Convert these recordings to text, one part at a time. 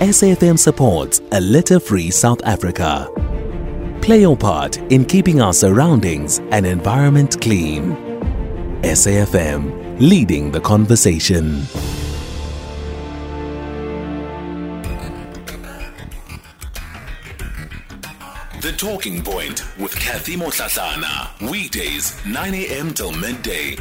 SAFM supports a litter free South Africa. Play your part in keeping our surroundings and environment clean. SAFM, leading the conversation. The Talking Point with Kathy Motlatlana. Weekdays, 9 a.m. till midday.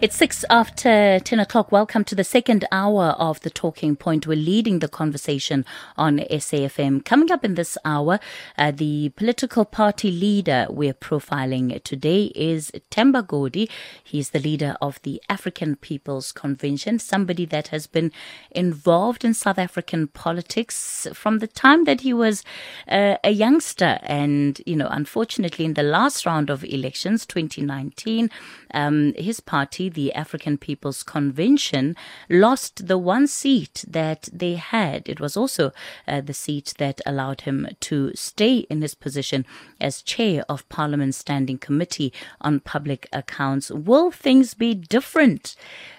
It's six after 10 o'clock. Welcome to the second hour of the Talking Point. We're leading the conversation on SAFM. Coming up in this hour, uh, the political party leader we're profiling today is Themba Godi. He's the leader of the African People's Convention, somebody that has been involved in South African politics from the time that he was uh, a youngster. And, you know, unfortunately, in the last round of elections, 2019, um, his party, the African People's Convention, lost the one seat that they had. It was also uh, the seat that allowed him to stay in his position as chair of Parliament's Standing Committee on Public Accounts. Will things be different?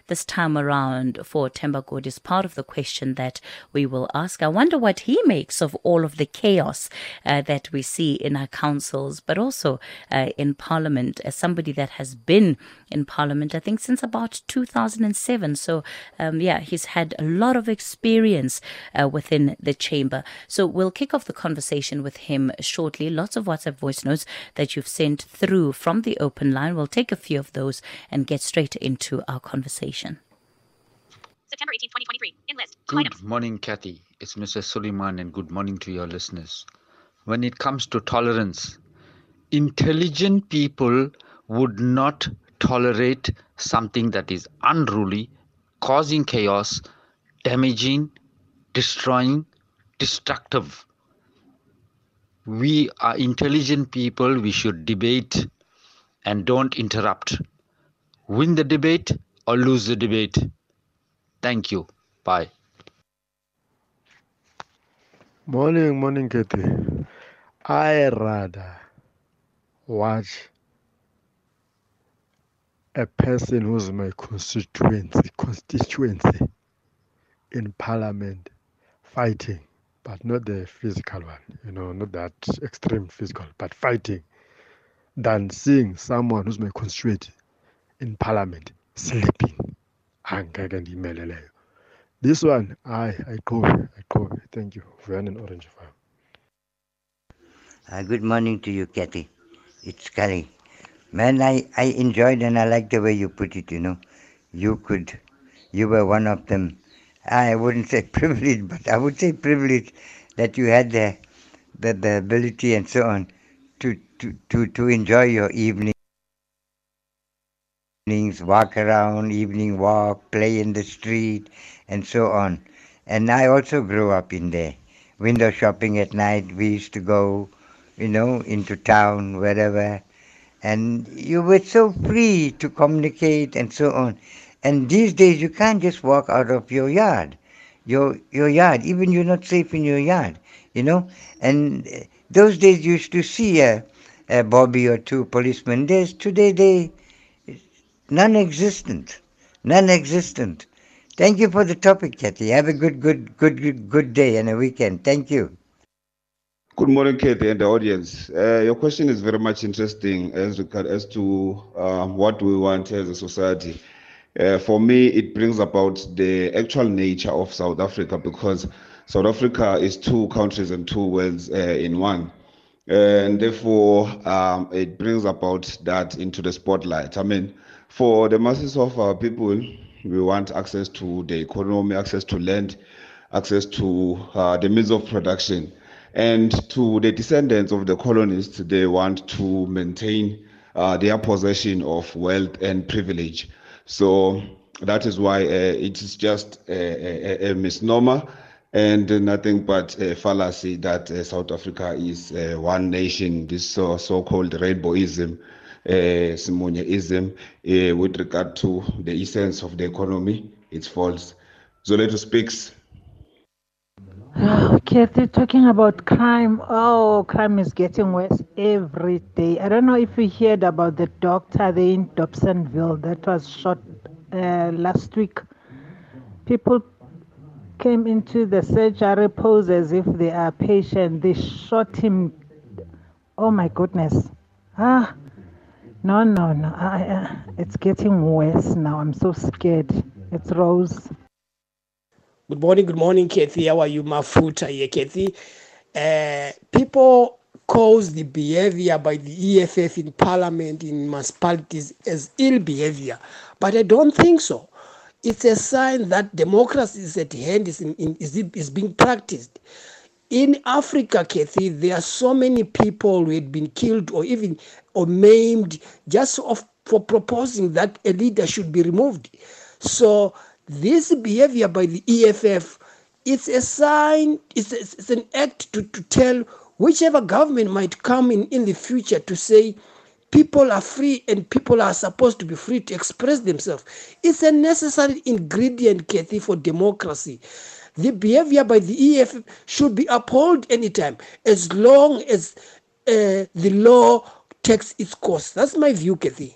This time around for Themba Godi is part of the question that we will ask. I wonder what he makes of all of the chaos uh, that we see in our councils, but also uh, in Parliament as somebody that has been in Parliament, I think, since about 2007. So, um, yeah, he's had a lot of experience uh, within the chamber. So, we'll kick off the conversation with him shortly. Lots of WhatsApp voice notes that you've sent through from the open line. We'll take a few of those and get straight into our conversation. September 18, 2023. Enlist. Good Items. morning, Kathy. It's Mr. Suleiman, and good morning to your listeners. When it comes to tolerance, intelligent people would not tolerate something that is unruly, causing chaos, damaging, destroying, destructive. We are intelligent people, we should debate and don't interrupt. Win the debate or lose the debate. Thank you. Bye. Morning, morning, Kathy. I rather watch a person who's my constituency, constituency in parliament fighting, but not the physical one, you know, not that extreme physical, but fighting, than seeing someone who's my constituency in parliament sleeping. Angeke ndiyimele leyo. This one, I, I go, I go. Thank you. Vernon Orange Farm. Uh, good morning to you, Kathy. It's Kali. Man, I, I enjoyed and I like the way you put it, you know. You could, you were one of them. I wouldn't say privileged, but I would say privileged that you had the, the, the ability and so on to, to, to, to enjoy your evening evenings, walk around, evening walk, play in the street, and so on. And I also grew up in there. Window shopping at night, we used to go, you know, into town, wherever. And you were so free to communicate and so on. And these days, you can't just walk out of your yard. Your, your yard, even you're not safe in your yard, you know. And uh, those days, you used to see a, a Bobby or two policemen. There's today, they non-existent, non-existent. Thank you for the topic, Kathy. Have a good, good, good, good, good day and a weekend. Thank you. Good morning, Kathy and the audience. Uh, your question is very much interesting as regard as to uh, what we want as a society. Uh, for me, it brings about the actual nature of South Africa because South Africa is two countries and two worlds uh, in one. And therefore, um, it brings about that into the spotlight. I mean, for the masses of our people, we want access to the economy, access to land, access to uh, the means of production. And to the descendants of the colonists, they want to maintain uh, their possession of wealth and privilege. So that is why uh, it is just a, a, a, misnomer and nothing but a fallacy that uh, South Africa is uh, one nation, this so, so-called rainbowism, uh, Simonyaism, uh, with regard to the essence of the economy, it's false. Zoleto speaks. Kathy, talking about crime. Oh, crime is getting worse every day. I don't know if you heard about the doctor there in Dobsonville that was shot uh, last week. People came into the surgery pose as if they are patient. They shot him. Oh my goodness. Ah, no, no, no. I, uh, it's getting worse now. I'm so scared. It's Rose. Good morning, good morning, Kathy. How are you, Mafuta here, Kathy? Uh, people cause the behavior by the EFF in parliament, in municipalities, as ill behavior, but I don't think so. It's a sign that democracy is at hand, is, in, is, is being practiced. In Africa, Kathy, there are so many people who had been killed or even or maimed just of, for proposing that a leader should be removed. So this behavior by the EFF, it's a sign, it's, it's an act to, to tell whichever government might come in in the future to say people are free and people are supposed to be free to express themselves. It's a necessary ingredient, Kathy, for democracy. The behavior by the EFF should be upheld anytime as long as uh, the law takes its course. That's my view, Kathy.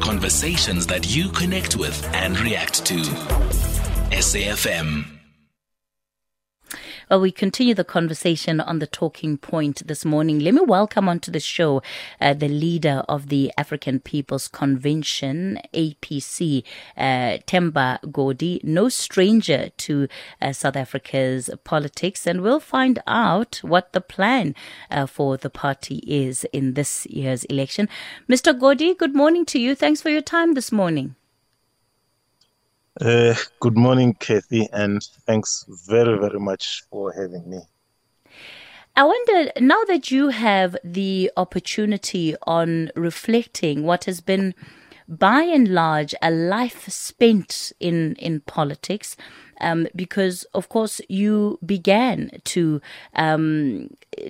Conversations that you connect with and react to. SAFM. Well, we continue the conversation on the talking point this morning. Let me welcome onto the show uh, the leader of the African People's Convention, APC, uh, Themba Godi, no stranger to uh, South Africa's politics, and we'll find out what the plan uh, for the party is in this year's election. Mr. Godi, good morning to you. Thanks for your time this morning. Uh, good morning, Kathy, and thanks very, very much for having me. I wonder now that you have the opportunity on reflecting what has been, by and large, a life spent in in politics, um, because of course you began to um,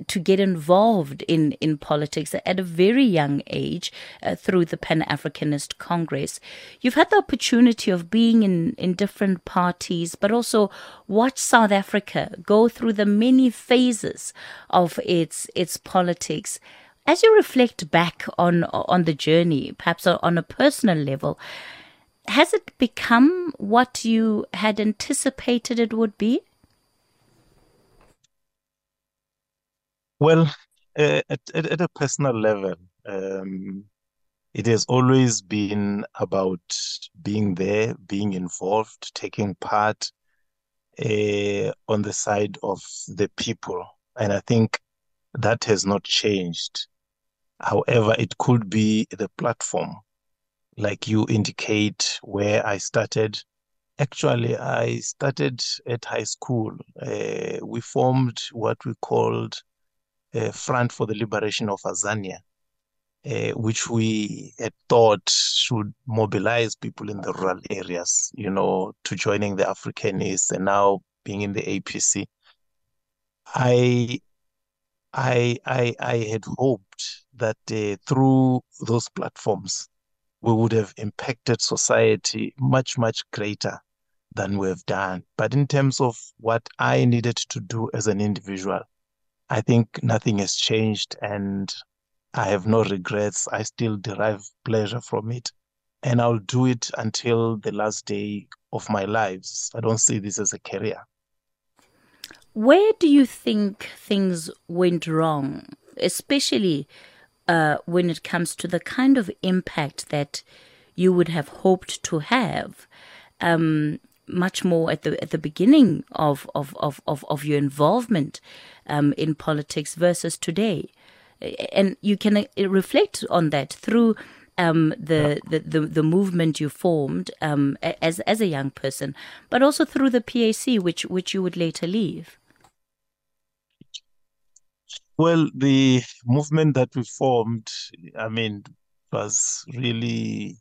to get involved in in politics at a very young age uh, through the Pan Africanist Congress. You've had the opportunity of being in in different parties, but also watch South Africa go through the many phases of its its politics. As you reflect back on on the journey, perhaps on a personal level, has it become what you had anticipated it would be? Well, uh, at, at, at a personal level, um, it has always been about being there, being involved, taking part uh, on the side of the people. And I think that has not changed. However, it could be the platform like you indicate where I started. Actually, I started at high school. Uh, we formed what we called a Front for the Liberation of Azania, uh, which we had thought should mobilize people in the rural areas, you know, to joining the Africanists and now being in the APC. I I I I had hoped that uh, through those platforms we would have impacted society much, much greater than we have done. But in terms of what I needed to do as an individual, I think nothing has changed and I have no regrets. I still derive pleasure from it. And I'll do it until the last day of my lives. I don't see this as a career. Where do you think things went wrong, especially uh, when it comes to the kind of impact that you would have hoped to have um, much more at the at the beginning of of of of, of your involvement um, in politics versus today, and you can uh, reflect on that through. Um, the, the, the, the movement you formed um, as as a young person, but also through the PAC, which which you would later leave. Well, the movement that we formed, I mean, was really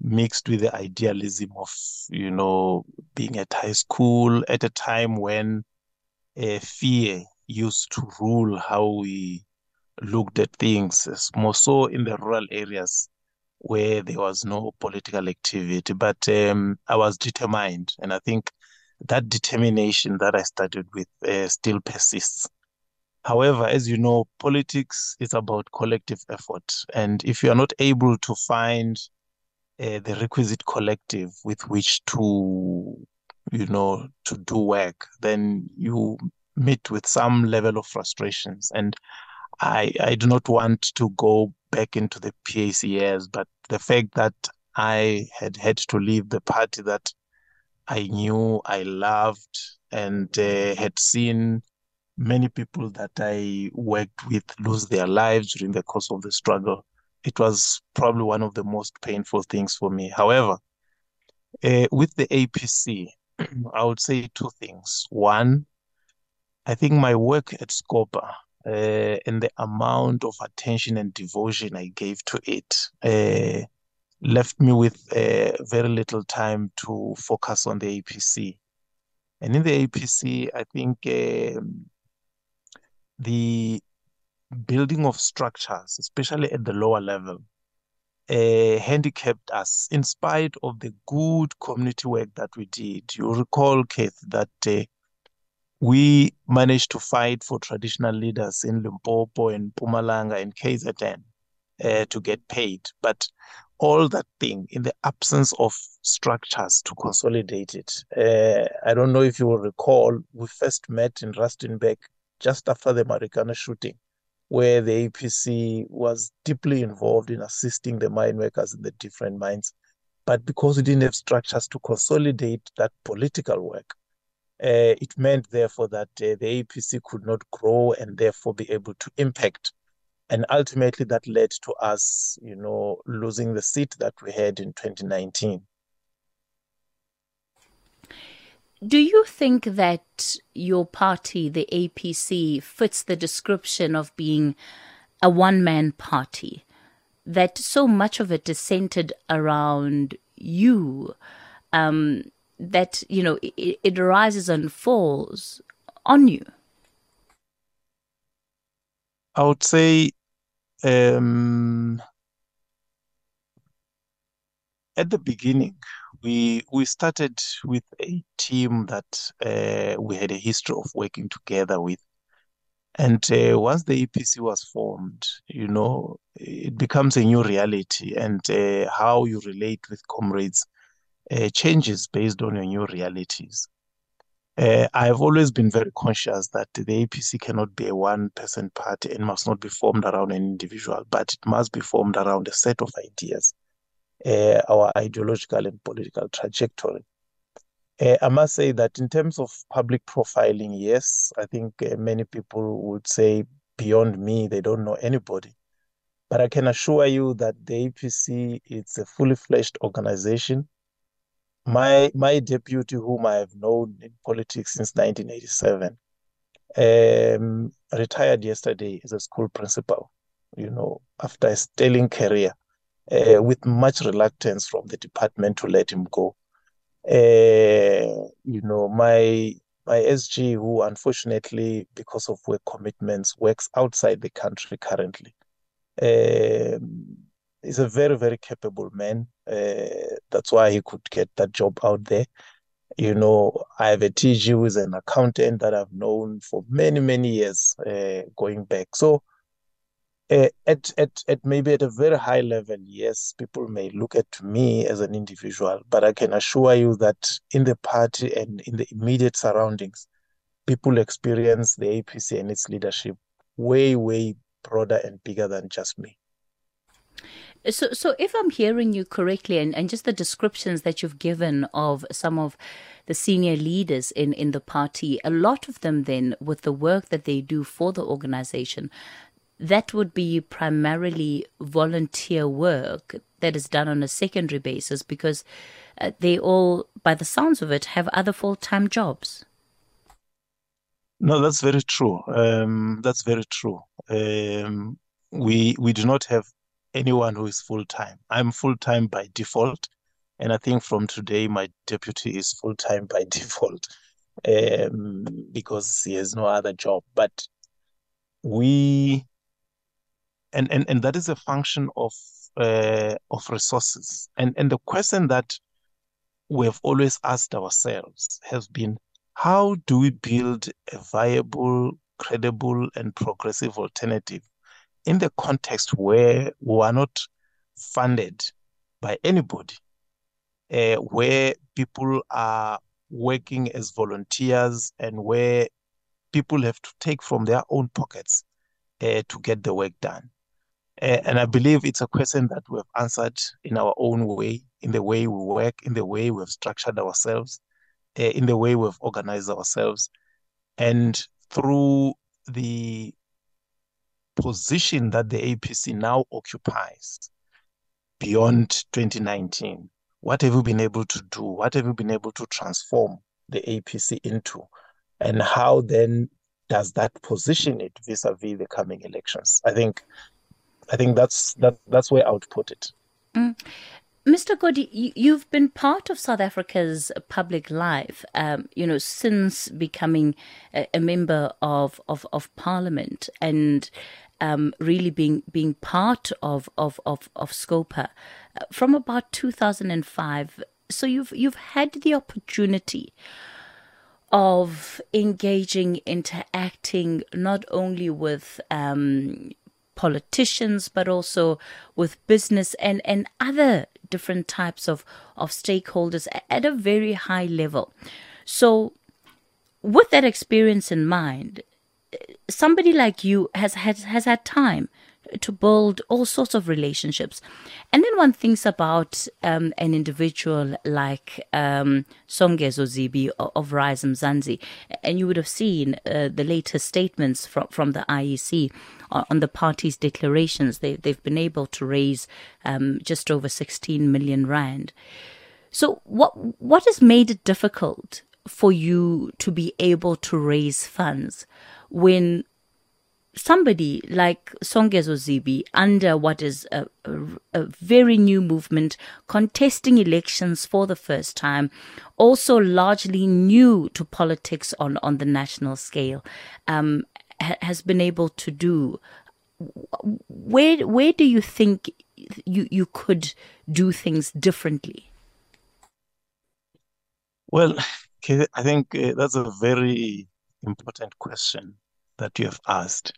mixed with the idealism of, you know, being at high school at a time when uh, fear used to rule how we looked at things, more so in the rural areas where there was no political activity. But um, I was determined, and I think that determination that I started with uh, still persists. However, as you know, politics is about collective effort. And if you are not able to find uh, the requisite collective with which to, you know, to do work, then you meet with some level of frustrations. And I, I do not want to go back into the PAC years, but the fact that I had had to leave the party that I knew, I loved, and uh, had seen many people that I worked with lose their lives during the course of the struggle. It was probably one of the most painful things for me. However, uh, with the APC, I would say two things. One, I think my work at Scopa uh, and the amount of attention and devotion I gave to it uh, left me with uh, very little time to focus on the APC. And in the APC, I think um, the building of structures, especially at the lower level, uh, handicapped us in spite of the good community work that we did. You recall, Keith, that uh, we managed to fight for traditional leaders in Limpopo and Mpumalanga and KZN uh, to get paid. But all that thing in the absence of structures to consolidate it. Uh, I don't know if you will recall, we first met in Rustenburg just after the Marikana shooting, where the APC was deeply involved in assisting the mine workers in the different mines. But because we didn't have structures to consolidate that political work, uh, it meant therefore that uh, the APC could not grow and therefore be able to impact and ultimately that led to us you know losing the seat that we had in 2019 do you think that your party the APC fits the description of being a one man party? That so much of it is centered around you um, that you know it, it rises and falls on you? I would say um, at the beginning, we we started with a team that uh, we had a history of working together with, and uh, once the APC was formed, you know, it becomes a new reality, and uh, how you relate with comrades uh, changes based on your new realities. Uh, I've always been very conscious that the APC cannot be a one person party and must not be formed around an individual, but it must be formed around a set of ideas, uh, our ideological and political trajectory. Uh, I must say that in terms of public profiling, yes, I think uh, many people would say beyond me, they don't know anybody. But I can assure you that the APC is a fully fledged organization my my deputy, whom I have known in politics since 1987, um, retired yesterday as a school principal. You know, after a sterling career, uh, with much reluctance from the department to let him go. Uh, you know, my my SG, who unfortunately, because of work commitments, works outside the country currently. Um, he's a very, very capable man. Uh, that's why he could get that job out there. You know, I have a TG who is an accountant that I've known for many, many years uh, going back. So, uh, at, at, at maybe at a very high level, yes, people may look at me as an individual, but I can assure you that in the party and in the immediate surroundings, people experience the APC and its leadership way, way broader and bigger than just me. So, so if I'm hearing you correctly, and, and just the descriptions that you've given of some of the senior leaders in, in the party, a lot of them then, with the work that they do for the organization, that would be primarily volunteer work that is done on a secondary basis because uh, they all, by the sounds of it, have other full time jobs. No, that's very true. Um, that's very true. Um, we we do not have anyone who is full time. I'm full time by default. And I think from today, my deputy is full time by default um, because he has no other job. But we, and, and, and that is a function of uh, of resources. And, and the question that we have always asked ourselves has been how do we build a viable, credible, and progressive alternative in the context where we are not funded by anybody, uh, where people are working as volunteers and where people have to take from their own pockets uh, to get the work done. Uh, and I believe it's a question that we have answered in our own way, in the way we work, in the way we have structured ourselves, uh, in the way we have organized ourselves, and through the position that the APC now occupies beyond 2019. What have we been able to do? What have we been able to transform the APC into? And how then does that position it vis-a-vis the coming elections? I think I think that's that that's where I would put it. Mm. Mr. Godi, you've been part of South Africa's public life, um, you know, since becoming a, a member of, of, of Parliament and um, really being being part of of of, of Scopa uh, from about 2005. So you've you've had the opportunity of engaging, interacting not only with um, politicians but also with business and and other different types of of stakeholders at a very high level. So with that experience in mind, eh, somebody like you has has has had time to build all sorts of relationships. And then one thinks about um, an individual like um, Songezo Zibi of Rise Mzansi, and you would have seen uh, the latest statements from, from the IEC on the party's declarations. They, they've been able to raise um, just over 16 million rand. So, what what has made it difficult for you to be able to raise funds? when somebody like Songezo Zibi, under what is a, a, a, very new movement, contesting elections for the first time, also largely new to politics on, on the national scale, um, ha- has been able to do. Where where do you think you you could do things differently? Well, I think uh, that's a very important question that you have asked.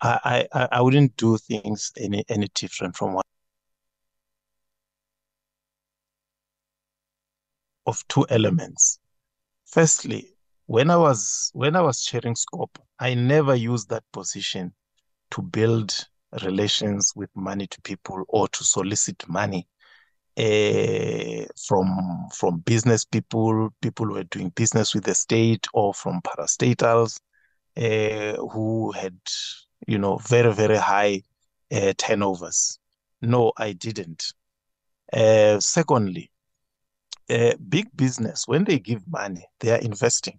I, I, I wouldn't do things any any different from what of two elements. Firstly, when I was when I was chairing Scopa, I never used that position to build relations with money to people or to solicit money uh, from from business people, people who are doing business with the state, or from parastatals uh, who had, you know, very very high uh, turnovers. No, I didn't. Uh, secondly, big business when they give money, they are investing.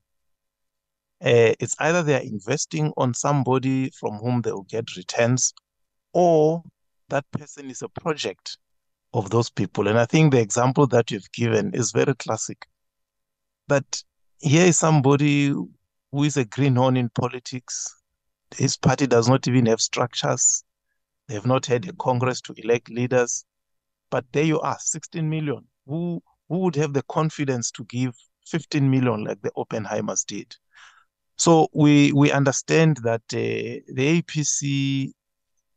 it's either they are investing on somebody from whom they will get returns, or that person is a project of those people. And I think the example that you've given is very classic. That here is somebody who is a greenhorn in politics. His party does not even have structures. They have not had a Congress to elect leaders. But there you are, 16 million. Who, who would have the confidence to give 15 million like the Oppenheimers did? So we, we understand that uh, the APC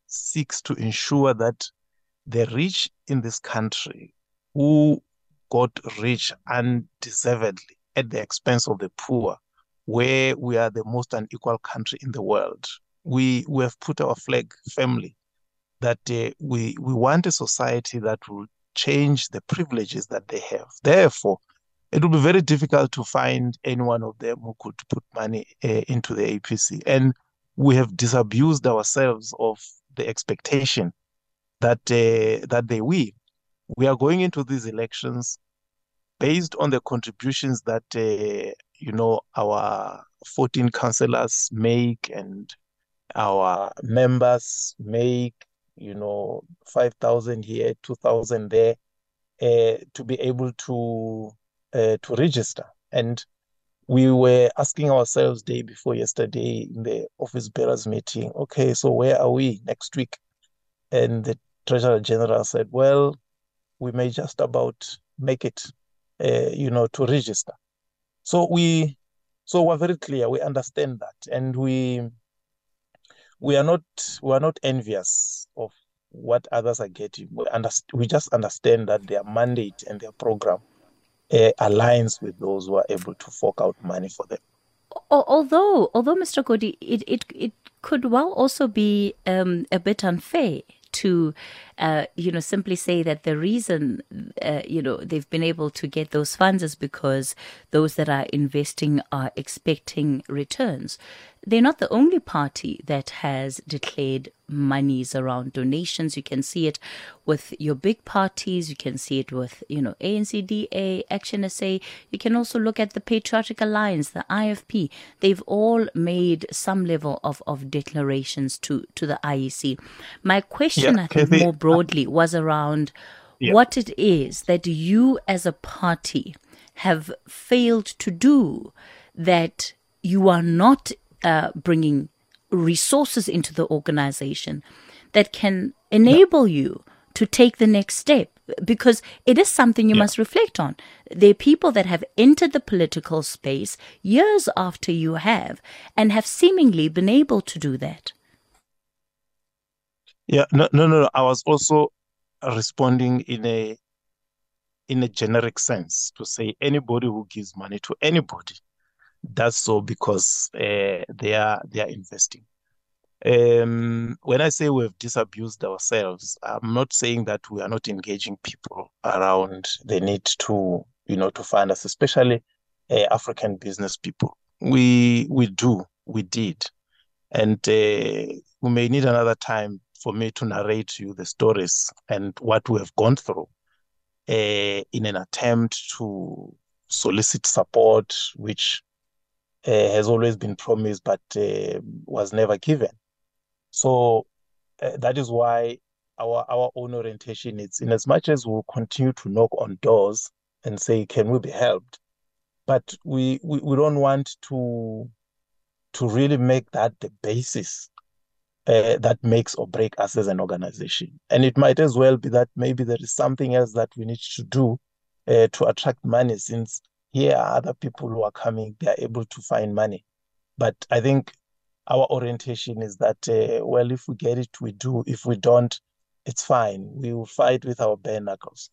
seeks to ensure that the rich in this country who got rich undeservedly at the expense of the poor, where we are the most unequal country in the world. We, we have put our flag firmly that uh, we, we want a society that will change the privileges that they have. Therefore, it will be very difficult to find any one of them who could put money uh, into the APC. And we have disabused ourselves of the expectation that uh, that they will. We are going into these elections based on the contributions that uh, you know our 14 councillors make and our members make. You know, five thousand here, two thousand there, uh, to be able to uh, to register. And we were asking ourselves day before yesterday in the office bearers meeting, okay, so where are we next week? And the Treasurer General said, well, we may just about make it, uh, you know, to register. So we, so we're very clear. We understand that, and we, we are not, we are not envious of what others are getting. We, understand, we just understand that their mandate and their program uh, aligns with those who are able to fork out money for them. Although, although Mr. Godi, it, it, it could well also be um, a bit unfair to, uh, you know, simply say that the reason, uh, you know, they've been able to get those funds is because those that are investing are expecting returns. They're not the only party that has declared monies around donations. You can see it with your big parties. You can see it with, you know, ANCDA, Action SA. You can also look at the Patriotic Alliance, the IFP. They've all made some level of, of declarations to, to the IEC. My question, Yeah, I think, more broadly was around Yeah. what it is that you as a party have failed to do that you are not uh, bringing resources into the organization that can enable you to take the next step because it is something you Yeah. must reflect on. There are people that have entered the political space years after you have and have seemingly been able to do that. Yeah, no, no, no. I was also responding in a in a generic sense to say anybody who gives money to anybody does so because uh, they are they are investing. Um, when I say we've disabused ourselves, I'm not saying that we are not engaging people around the need to, you know, to fund us, especially uh, African business people. We we do, we did, and uh, we may need another time for me to narrate to you the stories and what we have gone through uh, in an attempt to solicit support, which has always been promised but uh, was never given. So uh, that is why our our own orientation is in as much as we'll continue to knock on doors and say, can we be helped? But we, we, we don't want to to really make that the basis uh, that makes or break us as an organization. And it might as well be that maybe there is something else that we need to do uh, to attract money, since here are other people who are coming, they are able to find money. But I think our orientation is that, uh, well, if we get it, we do. If we don't, it's fine. We will fight with our bare knuckles.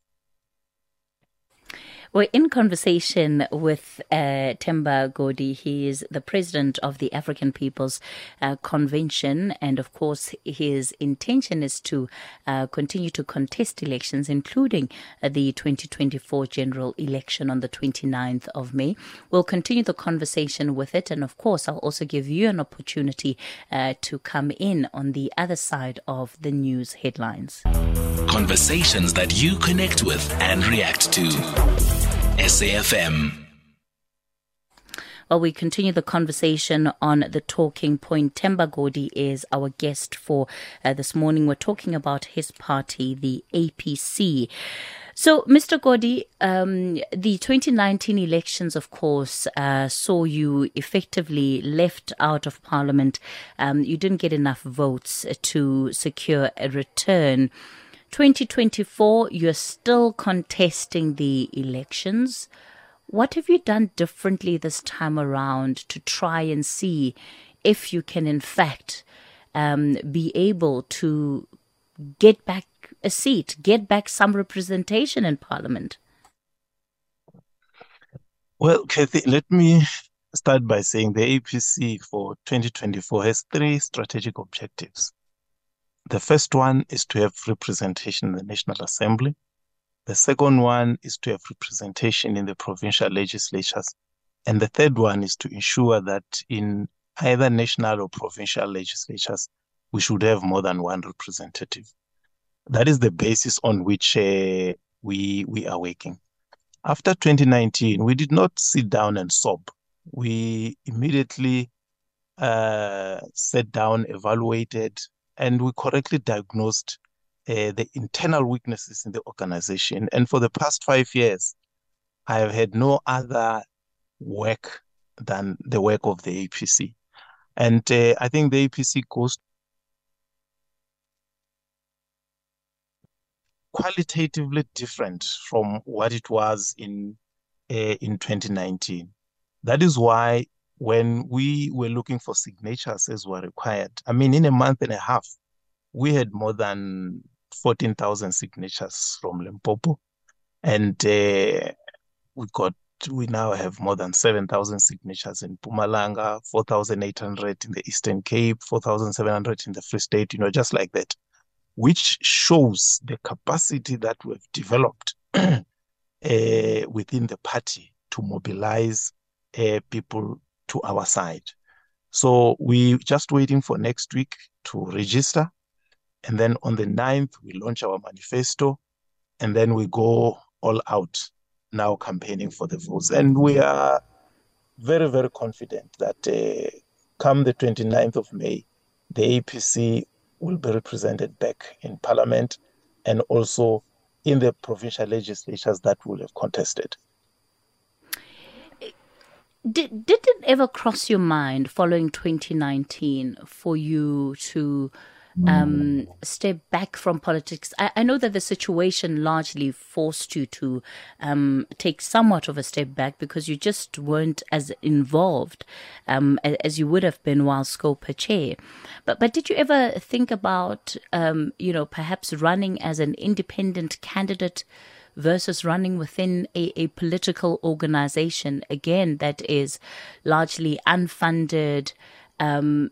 We're in conversation with uh, Themba Godi. He is the president of the African People's uh, Convention. And of course, his intention is to uh, continue to contest elections, including uh, the 2024 general election on the 29th of May. We'll continue the conversation with it. And of course, I'll also give you an opportunity uh, to come in on the other side of the news headlines. Conversations that you connect with and react to. SAFM. Well, we continue the conversation on the talking point. Themba Godi is our guest for uh, this morning. We're talking about his party, the APC. So, Mr. Godi, um, the 2019 elections, of course, uh, saw you effectively left out of parliament. Um, you didn't get enough votes to secure a return. 2024, you're still contesting the elections. What have you done differently this time around to try and see if you can, in fact, um, be able to get back a seat, get back some representation in Parliament? Well, Kathy, let me start by saying the APC for 2024 has three strategic objectives. The first one is to have representation in the National Assembly. The second one is to have representation in the provincial legislatures. And the third one is to ensure that in either national or provincial legislatures, we should have more than one representative. That is the basis on which uh, we, we are working. After 2019, we did not sit down and sob. We immediately uh, sat down, evaluated, and we correctly diagnosed uh, the internal weaknesses in the organization. And for the past five years, I have had no other work than the work of the APC. And uh, I think the APC goes qualitatively different from what it was in uh, in 2019. That is why when we were looking for signatures as were required, I mean, in a month and a half, we had more than 14,000 signatures from Limpopo, and uh, we got we now have more than 7,000 signatures in Mpumalanga, 4,800 in the Eastern Cape, 4,700 in the Free State, you know, just like that, which shows the capacity that we've developed uh, within the party to mobilize uh, people to our side. So we just waiting for next week to register. And then on the 9th, we launch our manifesto. And then we go all out now campaigning for the votes. And we are very, very confident that uh, come the 29th of May, the APC will be represented back in Parliament and also in the provincial legislatures that will have contested. Did, did it ever cross your mind following 2019 for you to um, step back from politics? I, I, know that the situation largely forced you to um, take somewhat of a step back because you just weren't as involved um, as you would have been while Scopa chair. But but did you ever think about um, you know perhaps running as an independent candidate? Versus running within a, a political organization, again, that is largely unfunded. Um,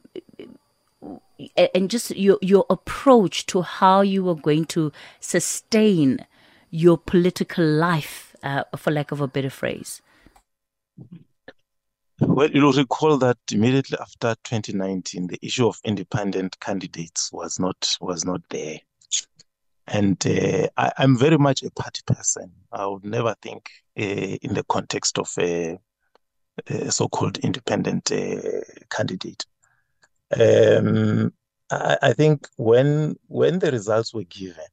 and just your your approach to how you are going to sustain your political life, uh, for lack of a better phrase. Well, you'll recall that immediately after 2019, the issue of independent candidates was not was not there. And uh, I, am very much a party person. I would never think uh, in the context of a, a so-called independent uh, candidate. Um, I, I, think when when the results were given,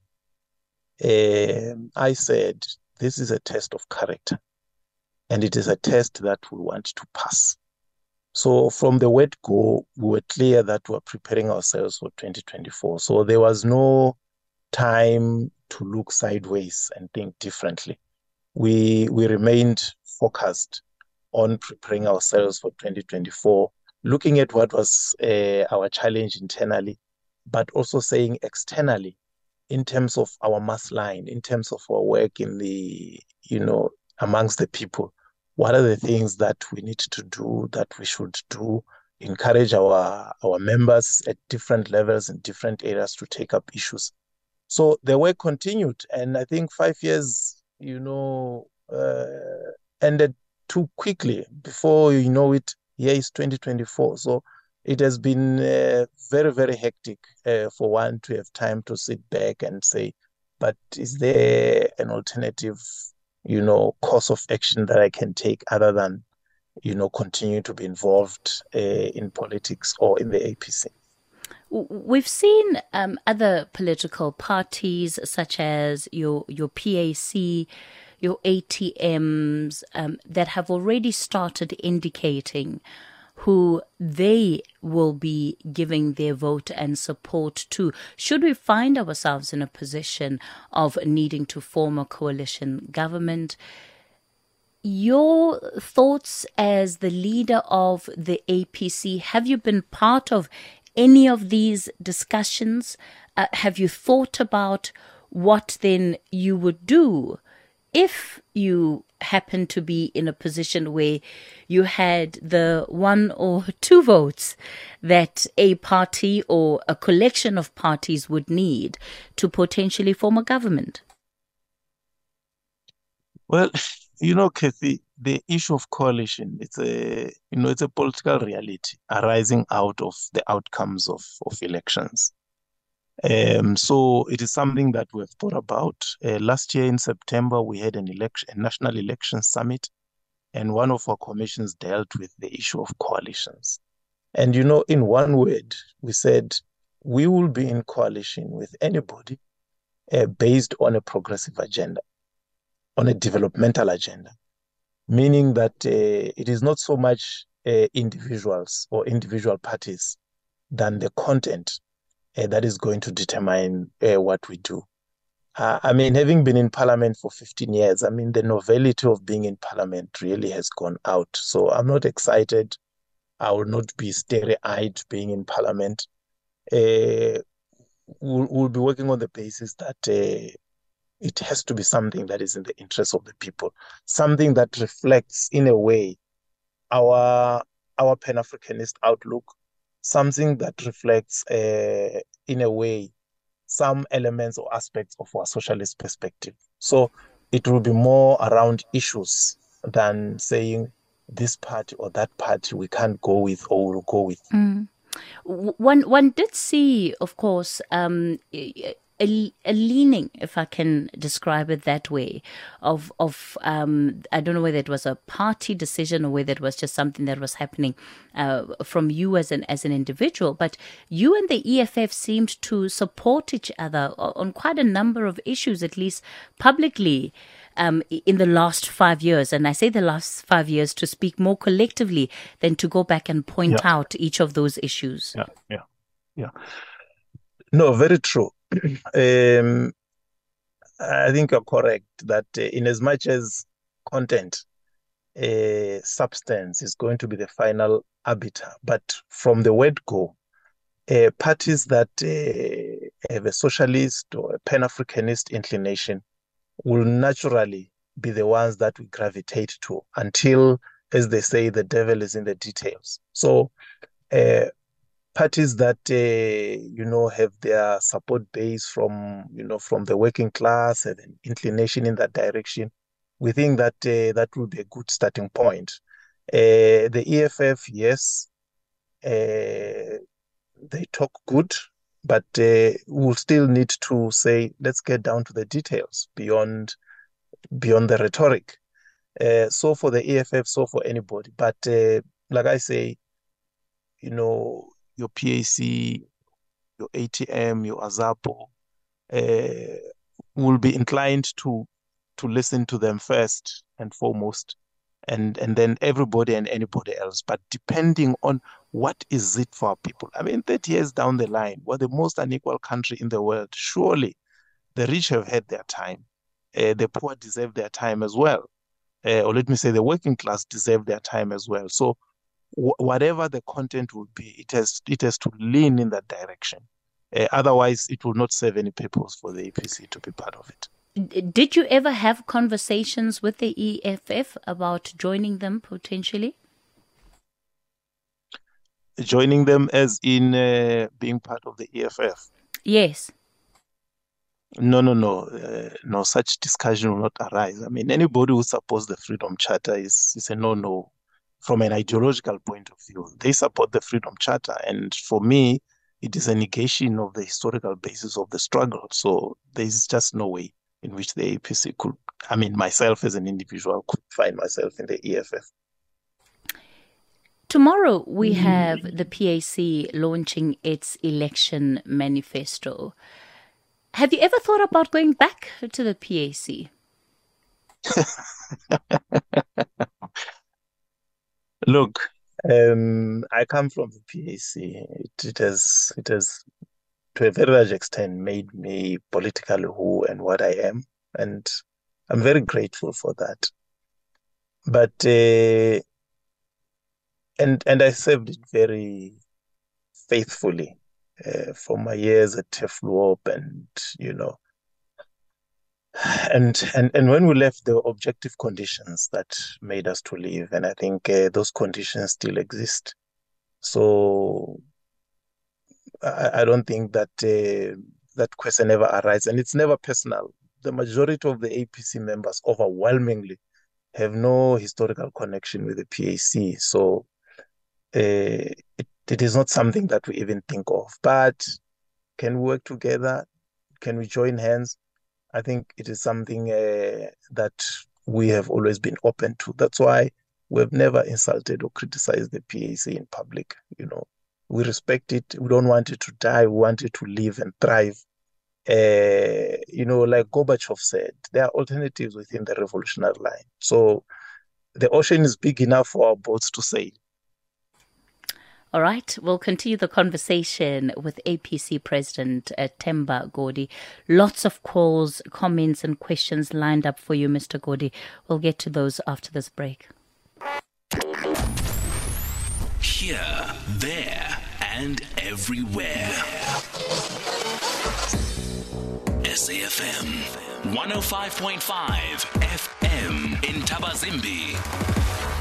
um, I said this is a test of character, and it is a test that we want to pass. So from the word go, we were clear that we are preparing ourselves for 2024. So there was no time to look sideways and think differently. We we remained focused on preparing ourselves for 2024, looking at what was uh, our challenge internally, but also saying externally in terms of our mass line, in terms of our work in the, you know, amongst the people. What are the things that we need to do, that we should do, encourage our, our members at different levels in different areas to take up issues so the work continued, and I think five years, you know, uh, ended too quickly. Before you know it, here is 2024. So it has been uh, very, very hectic uh, for one to have time to sit back and say, but is there an alternative, you know, course of action that I can take other than, you know, continue to be involved uh, in politics or in the APC? We've seen um, other political parties, such as your your PAC, your ATMs, um, that have already started indicating who they will be giving their vote and support to. Should we find ourselves in a position of needing to form a coalition government? Your thoughts as the leader of the APC, have you been part of any of these discussions? Uh, have you thought about what then you would do if you happen to be in a position where you had the one or two votes that a party or a collection of parties would need to potentially form a government? Well, you know, Kathy, the issue of coalition, it's a you know, it's a political reality arising out of the outcomes of, of elections. Um, so it is something that we've thought about. Uh, last year in September, we had an election, a national election summit, and one of our commissions dealt with the issue of coalitions. And you know, in one word, we said we will be in coalition with anybody uh, based on a progressive agenda on a developmental agenda, meaning that uh, it is not so much uh, individuals or individual parties than the content uh, that is going to determine what we do. I mean, having been in parliament for 15 years, I mean, the novelty of being in parliament really has gone out. So I'm not excited. I will not be starry eyed being in parliament. Uh, we'll, we'll be working on the basis that uh, it has to be something that is in the interest of the people, something that reflects, in a way, our our Pan Africanist outlook, something that reflects, uh, in a way, some elements or aspects of our socialist perspective. So it will be more around issues than saying this party or that party we can't go with or we'll go with. Mm. One one did see, of course, um, a, a leaning, if I can describe it that way, of of um, I don't know whether it was a party decision or whether it was just something that was happening uh, from you as an as an individual. But you and the EFF seemed to support each other on quite a number of issues, at least publicly um, in the last five years. And I say the last five years to speak more collectively than to go back and point Yeah. out each of those issues. Yeah, yeah, yeah. No, very true. Um, I think you're correct that uh, in as much as content, uh, substance is going to be the final arbiter, but from the word go, uh, parties that uh, have a socialist or a Pan-Africanist inclination will naturally be the ones that we gravitate to until, as they say, the devil is in the details. So, uh, parties that uh, you know have their support base from you know from the working class and an inclination in that direction, we think that uh, that would be a good starting point. Uh, the EFF, yes, uh, they talk good, but uh, we'll still need to say let's get down to the details beyond beyond the rhetoric. Uh, so for the EFF, so for anybody. But like I say, you know, your PAC, your ATM, your Azapo, uh, will be inclined to to listen to them first and foremost, and and then everybody and anybody else. But depending on what is it for people. I mean, 30 years down the line, we're the most unequal country in the world. Surely, the rich have had their time. Uh, the poor deserve their time as well. Uh, or let me say, the working class deserve their time as well. So whatever the content will be, it has it has to lean in that direction. Uh, otherwise, it will not serve any purpose for the APC to be part of it. Did you ever have conversations with the EFF about joining them potentially? Joining them as in uh, being part of the EFF. Yes. No, no, no, uh, no. Such discussion will not arise. I mean, anybody who supports the Freedom Charter is is a no-no from an ideological point of view. They support the Freedom Charter, and for me, it is a negation of the historical basis of the struggle. So there is just no way in which the APC could, I mean, myself as an individual could find myself in the EFF. Tomorrow we mm-hmm. have the PAC launching its election manifesto. Have you ever thought about going back to the PAC? Look, um, I come from the PAC. It, it has, it has, to a very large extent, made me politically who and what I am, and I'm very grateful for that. But uh, and and I served it very faithfully uh, for my years at Turfloop, and you know, and and and when we left, there were objective conditions that made us to leave, and I think uh, those conditions still exist. So I, I don't think that uh, that question ever arises, and it's never personal. The majority of the APC members, overwhelmingly, have no historical connection with the PAC, so uh, it, it is not something that we even think of. But can we work together? Can we join hands? I think it is something uh, that we have always been open to. That's why we've never insulted or criticized the PAC in public. You know, we respect it. We don't want it to die. We want it to live and thrive. Uh, you know, like Gorbachev said, there are alternatives within the revolutionary line. So the ocean is big enough for our boats to sail. All right, we'll continue the conversation with APC President uh, Themba Godi. Lots of calls, comments, and questions lined up for you, Mr. Godi. We'll get to those after this break. Here, there, and everywhere. SAFM 105.5 FM in Thabazimbi.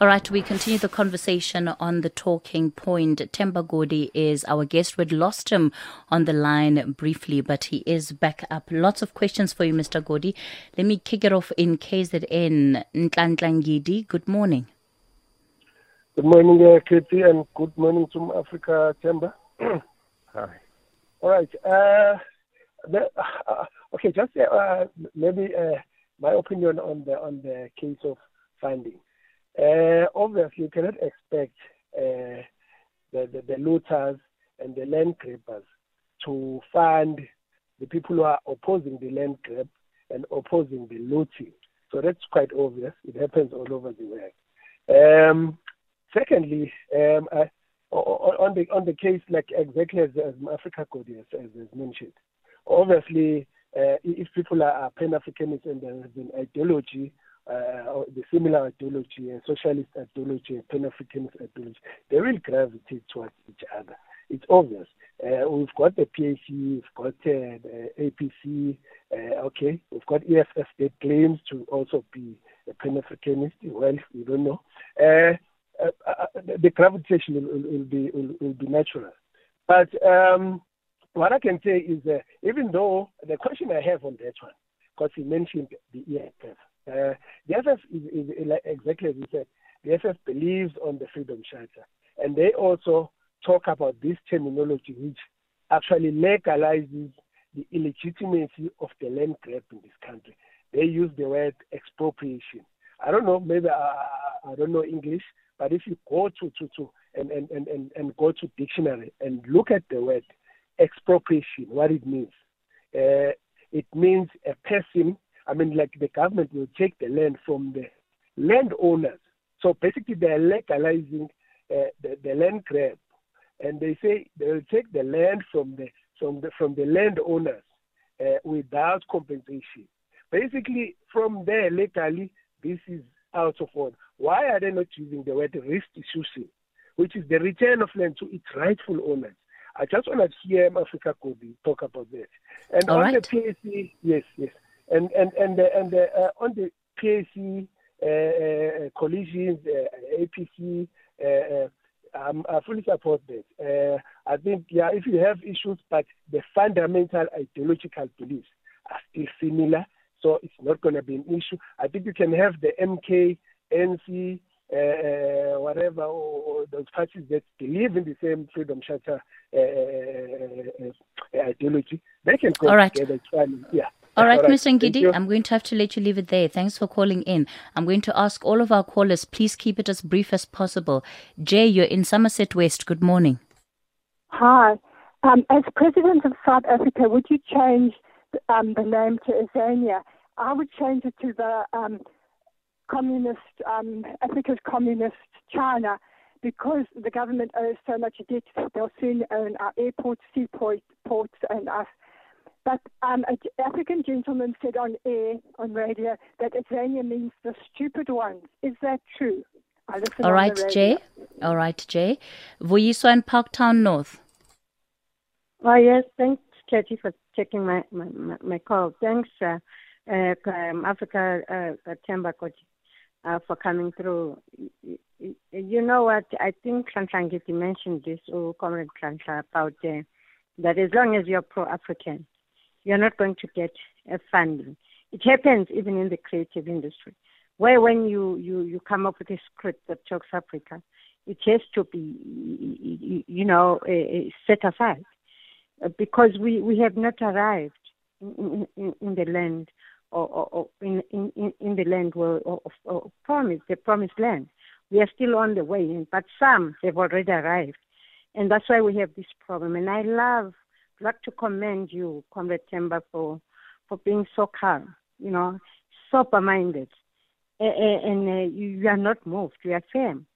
All right, we continue the conversation on the talking point. Themba Godi is our guest. We'd lost him on the line briefly, but he is back up. Lots of questions for you, Mr. Godi. Let me kick it off in KZN. Nhlanhla good morning. Good morning, uh, Katie, and good morning to Africa Chamber. Hi. All right. Uh, the, uh, okay, just uh, maybe uh, my opinion on the on the case of funding. Uh, obviously, you cannot expect uh, the, the, the looters and the land grabbers to fund the people who are opposing the land grab and opposing the looting. So that's quite obvious. It happens all over the world. Um, secondly, um, I, on the on the case, like exactly as, as Africa Code has, has mentioned, obviously, uh, if people are, are Pan-Africanists and there has an ideology uh, the similar ideology, a socialist ideology, a Pan-Africanist ideology, they will gravitate towards each other. It's obvious. Uh, we've got the PAC, we've got uh, the APC, uh, okay, we've got EFF that claims to also be a Pan-Africanist. Well, we don't know. Uh, uh, uh, the gravitation will, will, will be will, will, be natural. But um, what I can say is, even though the question I have on that one, because he mentioned the EFF, uh, the FF is, is, is, exactly as you said. The FF believes on the Freedom Charter, and they also talk about this terminology, which actually legalizes the illegitimacy of the land grab in this country. They use the word expropriation. I don't know, maybe I, I don't know English, but if you go to, to, to and, and, and, and go to dictionary and look at the word expropriation, what it means, uh, it means a person I mean, like the government will take the land from the landowners. So basically, they're legalizing uh, the, the land grab, and they say they will take the land from the from the from the landowners uh, without compensation. Basically, from there legally, this is out of order. Why are they not using the word restitution, which is the return of land to its rightful owners? I just want to hear Africa Cody talk about that. And All on right. the PAC, yes, yes and and and the, and the, uh, on the PAC uh, uh, collisions, uh, APC, uh, um, I fully support that. I think yeah, if you have issues, but the fundamental ideological beliefs are still similar, so it's not going to be an issue. I think you can have the MK, NC, uh, whatever, or, or, those parties that believe in the same freedom charter uh, ideology, they can go All right. together. Fine. Yeah. All right, All right. Mr. Thank Ngidi. I'm going to have to let you leave it there. Thanks for calling in. I'm going to ask all of our callers, please keep it as brief as possible. Jay, you're in Somerset West. Good morning. Hi. Um, as President of South Africa, would you change um, the name to Azania? I would change it to the um, communist, um, Africa's communist China, because the government owes so much debt. They'll soon own our airports, seaports, ports, and us. But um, an African gentleman said on air, on radio, that Azania means the stupid ones. Is that true? I listen All on right, the radio. Jay. All right, Jay. Vuyiswa in Parktown North. Oh, yes. Thanks, Katie, for taking my, my, my, my call. Thanks, uh, uh, um, Africa uh, uh, Chamber Coach, uh, for coming through. Y- y- You know what? I think Klantlangiti mentioned this, or Comrade Klantla, about uh, that as long as you're pro African, you're not going to get funding. It happens even in the creative industry, where when you, you, you come up with a script that talks Africa, it has to be, you know, set aside because we, we have not arrived in, in, in the land or, or, or in, in, in the land where, of, of promise, the promised land. We are still on the way, but some have already arrived. And that's why we have this problem. And I love, like to commend you, Comrade Themba, for, for being so calm, you know, sober-minded. A- a- And uh, you, are not moved, you are firm.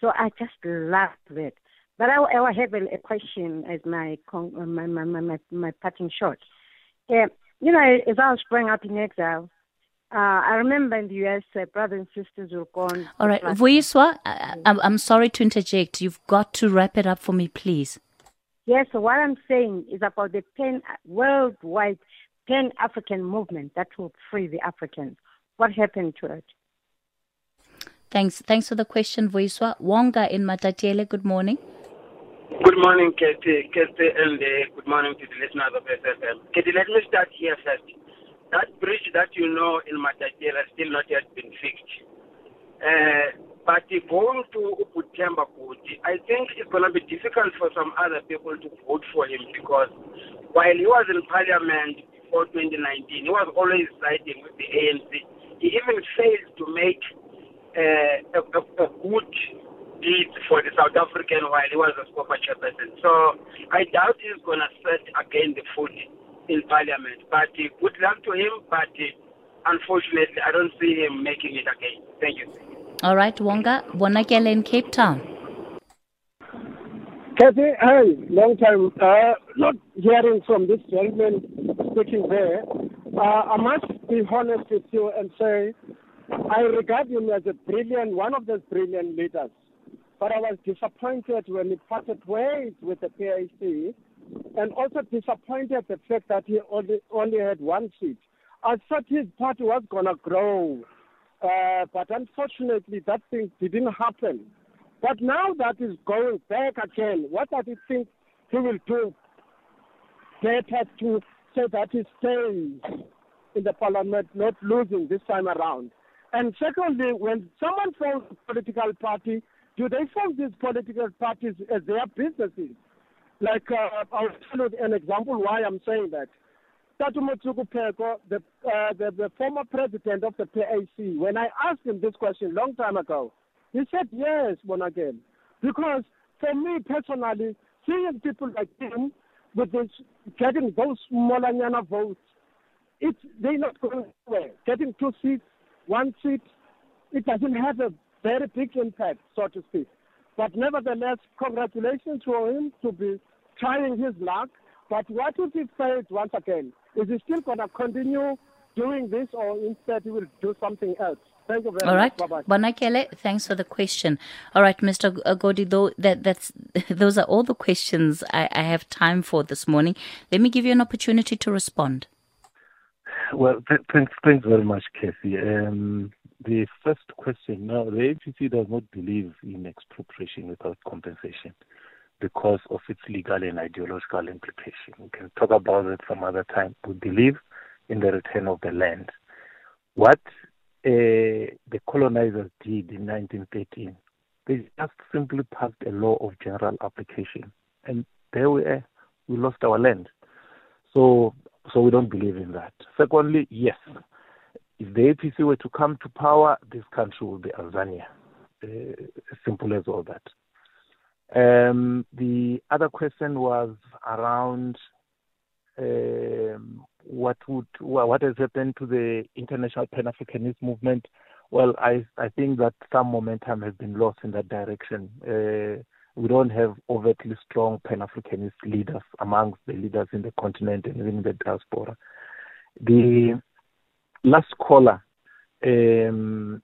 So I just love that. But I, I have a, a question as uh, my, my, my, my, my parting shot. Uh, you know, as I was growing up in exile, uh, I remember in the U.S., uh, brothers and sisters were gone. All right, Vuyiswa, I'm, I'm sorry to interject. You've got to wrap it up for me, please. Yes, so what I'm saying is about the pan worldwide pan African movement that will free the Africans. What happened to it? Thanks. Thanks for the question, Vuyiswa. Wonga in Matatiele, good morning. Good morning, Katie, Katie, and uh, good morning to the listeners of SFM. Katie, let me start here first. That bridge that you know in Matatiele has still not yet been fixed. Uh, but going to Uputemba Kuti, I think it's going to be difficult for some other people to vote for him because while he was in parliament before 2019, he was always siding with the ANC. He even failed to make uh, a, a, good deed for the South African while he was a SCOPA chairperson. So I doubt he's going to set again the foot in parliament. But uh, good luck to him, but uh, unfortunately, I don't see him making it again. Thank you. All right, Wonga, Bonakele in Cape Town. Kathy, hi, long time. Uh, not hearing from this gentleman speaking there. Uh, I must be honest with you and say I regard him as a brilliant, one of those brilliant leaders. But I was disappointed when he parted ways with the PAC and also disappointed the fact that he only, only had one seat. I thought his party was going to grow. Uh, but unfortunately, that thing didn't happen. But now that is going back again, what does he think he will do better to say that he stays in the parliament, not losing this time around? And secondly, when someone forms a political party, do they form these political parties as their businesses? Like, uh, I'll tell you an example why I'm saying that. Tatu Motsoko Pheko, the, uh, the, the former president of the PAC, when I asked him this question long time ago, he said yes, Bonakele. Because for me personally, seeing people like him with this, getting those Molanyana votes, it's, they're not going anywhere. Getting two seats, one seat, it doesn't have a very big impact, so to speak. But nevertheless, congratulations for him to be trying his luck. But what if he fails once again? Is he still going to continue doing this or instead he will do something else? Thank you very All much. right, Bye-bye. Bonakele, thanks for the question. All right, Mr. G- Godi, though that that's those are all the questions I, I have time for this morning. Let me give you an opportunity to respond. Well, th- thanks, thanks very much, Kathy. Um, the first question now, the APC does not believe in expropriation without compensation because of its legal and ideological implication. We can talk about it some other time. We believe in the return of the land. What uh, the colonizers did in 1913, they just simply passed a law of general application, and there we are. We lost our land. So, so we don't believe in that. Secondly, yes, if the APC were to come to power, this country will be Tanzania. Uh, simple as all that. Um, the other question was around um, what would well, what has happened to the international Pan Africanist movement. Well, I I think that some momentum has been lost in that direction. Uh, we don't have overtly strong Pan Africanist leaders amongst the leaders in the continent and even in the diaspora. The last caller, um,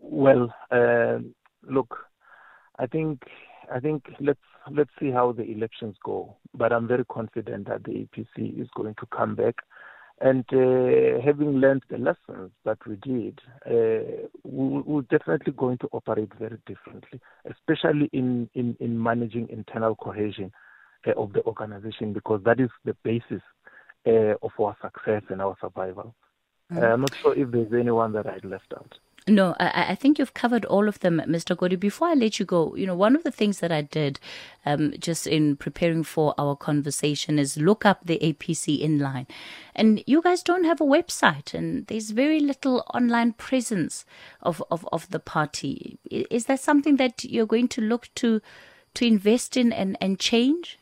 well, uh, look, I think I think let's let's see how the elections go. But I'm very confident that the APC is going to come back, and uh, having learned the lessons that we did, uh, we, we're definitely going to operate very differently, especially in in, in managing internal cohesion uh, of the organization, because that is the basis uh, of our success and our survival. Mm. Uh, I'm not sure if there's anyone that I left out. No, I, I think you've covered all of them, Mr. Godi. Before I let you go, you know, one of the things that I did um, just in preparing for our conversation is look up the APC inline. And you guys don't have a website, and there's very little online presence of, of, of the party. Is that something that you're going to look to to invest in and, and change?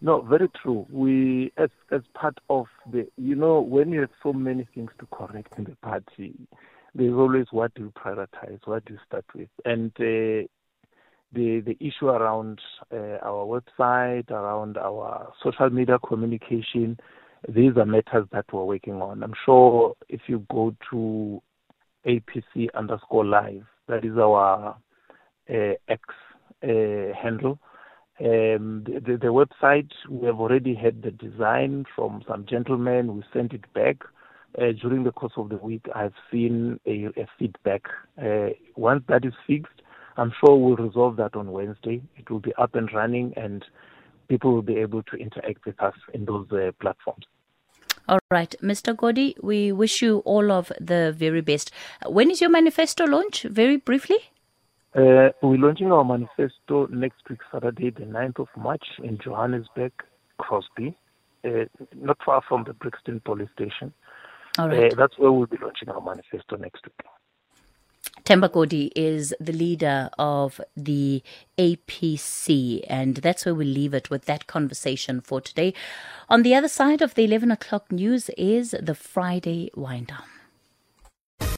No, very true. We, as as part of the, you know, when you have so many things to correct in the party, there's always what do you prioritize, what do you start with, and uh, the the issue around uh, our website, around our social media communication, these are matters that we're working on. I'm sure if you go to APC underscore live, that is our uh, X uh, handle Um, the, the, the website, we have already had the design from some gentlemen. We sent it back. Uh, during the course of the week, I've seen a, a feedback. Uh, once that is fixed, I'm sure we'll resolve that on Wednesday. It will be up and running, and people will be able to interact with us in those uh, platforms. All right, Mr. Godi, we wish you all of the very best. When is your manifesto launch? Very briefly. Uh, we're launching our manifesto next week, Saturday, the 9th of March, in Johannesburg, Crosby, uh, not far from the Brixton police station. All right. Uh, that's where we'll be launching our manifesto next week. Themba Godi is the leader of the APC, and that's where we leave it with that conversation for today. On the other side of the 11 o'clock news is the Friday wind down.